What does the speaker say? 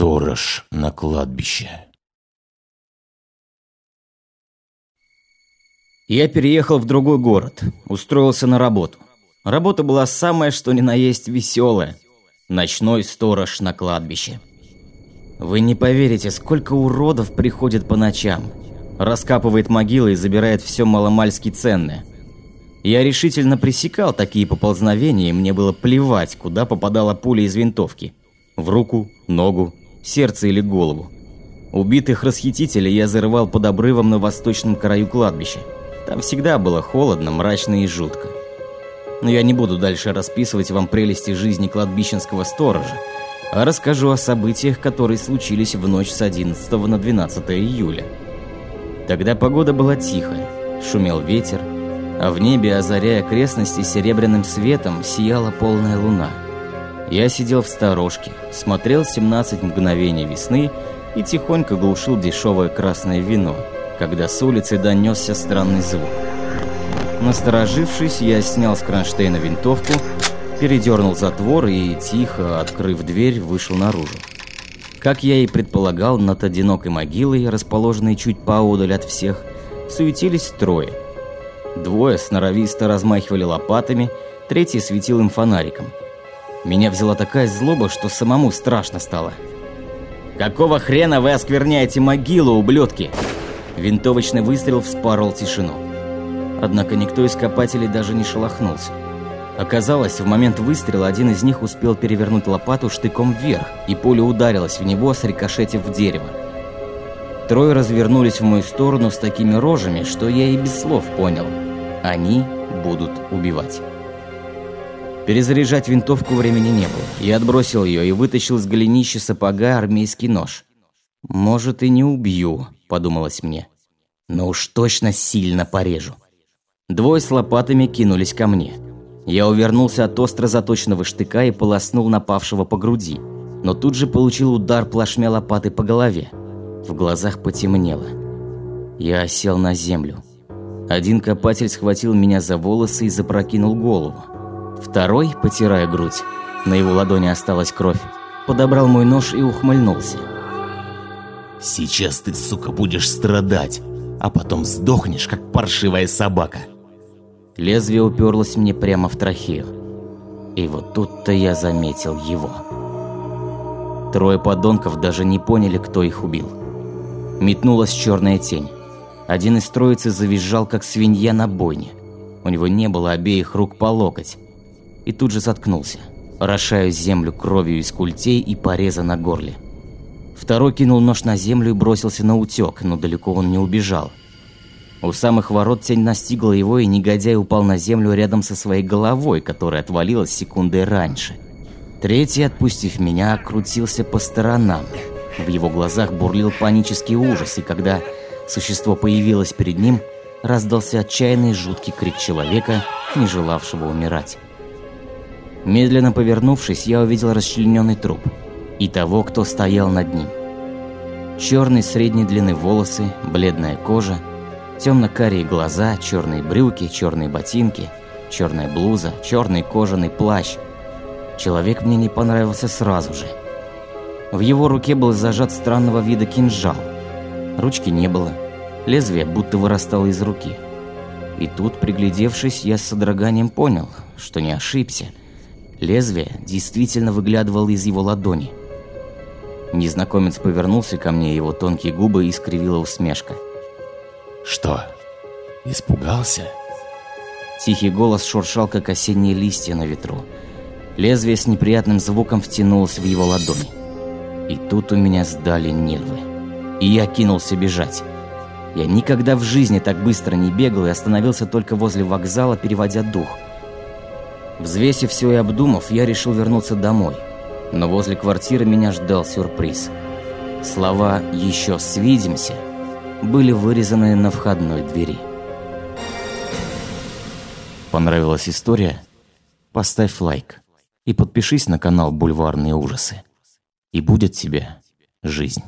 Сторож на кладбище. Я переехал в другой город, устроился на работу. Работа была самая что ни на есть веселая. Ночной сторож на кладбище. Вы не поверите, сколько уродов приходит по ночам. Раскапывает могилы и забирает все маломальски ценное. Я решительно пресекал такие поползновения, и мне было плевать, куда попадала пуля из винтовки. В руку, ногу, сердце или голову. Убитых расхитителей я зарывал под обрывом на восточном краю кладбища. Там всегда было холодно, мрачно и жутко. Но я не буду дальше расписывать вам прелести жизни кладбищенского сторожа, а расскажу о событиях, которые случились в ночь с 11 на 12 июля. Тогда погода была тихая, шумел ветер, а в небе, озаряя окрестности серебряным светом, сияла полная луна. Я сидел в сторожке, смотрел 17 мгновений весны и тихонько глушил дешевое красное вино, когда с улицы донесся странный звук. Насторожившись, я снял с кронштейна винтовку, передернул затвор и, тихо открыв дверь, вышел наружу. Как я и предполагал, над одинокой могилой, расположенной чуть поодаль от всех, суетились трое. Двое сноровисто размахивали лопатами, третий светил им фонариком. Меня взяла такая злоба, что самому страшно стало. «Какого хрена вы оскверняете могилу, ублюдки?» Винтовочный выстрел вспорол тишину. Однако никто из копателей даже не шелохнулся. Оказалось, в момент выстрела один из них успел перевернуть лопату штыком вверх, и пуля ударилась в него, срикошетив в дерево. Трое развернулись в мою сторону с такими рожами, что я и без слов понял. Они будут убивать. Перезаряжать винтовку времени не было. Я отбросил ее и вытащил из голенища сапога армейский нож. «Может, и не убью», – подумалось мне. «Но уж точно сильно порежу». Двое с лопатами кинулись ко мне. Я увернулся от остро заточенного штыка и полоснул напавшего по груди, но тут же получил удар плашмя лопаты по голове. В глазах потемнело. Я сел на землю. Один копатель схватил меня за волосы и запрокинул голову. Второй, потирая грудь, на его ладони осталась кровь, подобрал мой нож и ухмыльнулся. «Сейчас ты, сука, будешь страдать, а потом сдохнешь, как паршивая собака». Лезвие уперлось мне прямо в трахею. И вот тут-то я заметил его. Трое подонков даже не поняли, кто их убил. Метнулась черная тень. Один из троицы завизжал, как свинья на бойне. У него не было обеих рук по локоть. И тут же заткнулся, орошая землю кровью из культей и пореза на горле. Второй кинул нож на землю и бросился на утек, но далеко он не убежал. У самых ворот тень настигла его, и негодяй упал на землю рядом со своей головой, которая отвалилась секундой раньше. Третий, отпустив меня, крутился по сторонам. В его глазах бурлил панический ужас, и когда существо появилось перед ним, раздался отчаянный жуткий крик человека, не желавшего умирать. Медленно повернувшись, я увидел расчлененный труп и того, кто стоял над ним. Черные средней длины волосы, бледная кожа – Темно-карие глаза, черные брюки, черные ботинки, черная блуза, черный кожаный плащ. Человек мне не понравился сразу же. В его руке был зажат странного вида кинжал. Ручки не было, лезвие будто вырастало из руки. И тут, приглядевшись, я с содроганием понял, что не ошибся. Лезвие действительно выглядывало из его ладони. Незнакомец повернулся ко мне, его тонкие губы искривила усмешка – что, испугался? Тихий голос шуршал, как осенние листья на ветру. Лезвие с неприятным звуком втянулось в его ладони. И тут у меня сдали нервы. И я кинулся бежать. Я никогда в жизни так быстро не бегал и остановился только возле вокзала, переводя дух. Взвесив все и обдумав, я решил вернуться домой. Но возле квартиры меня ждал сюрприз. Слова «еще свидимся» были вырезаны на входной двери. Понравилась история? Поставь лайк и подпишись на канал «Бульварные ужасы». И будет тебе жизнь.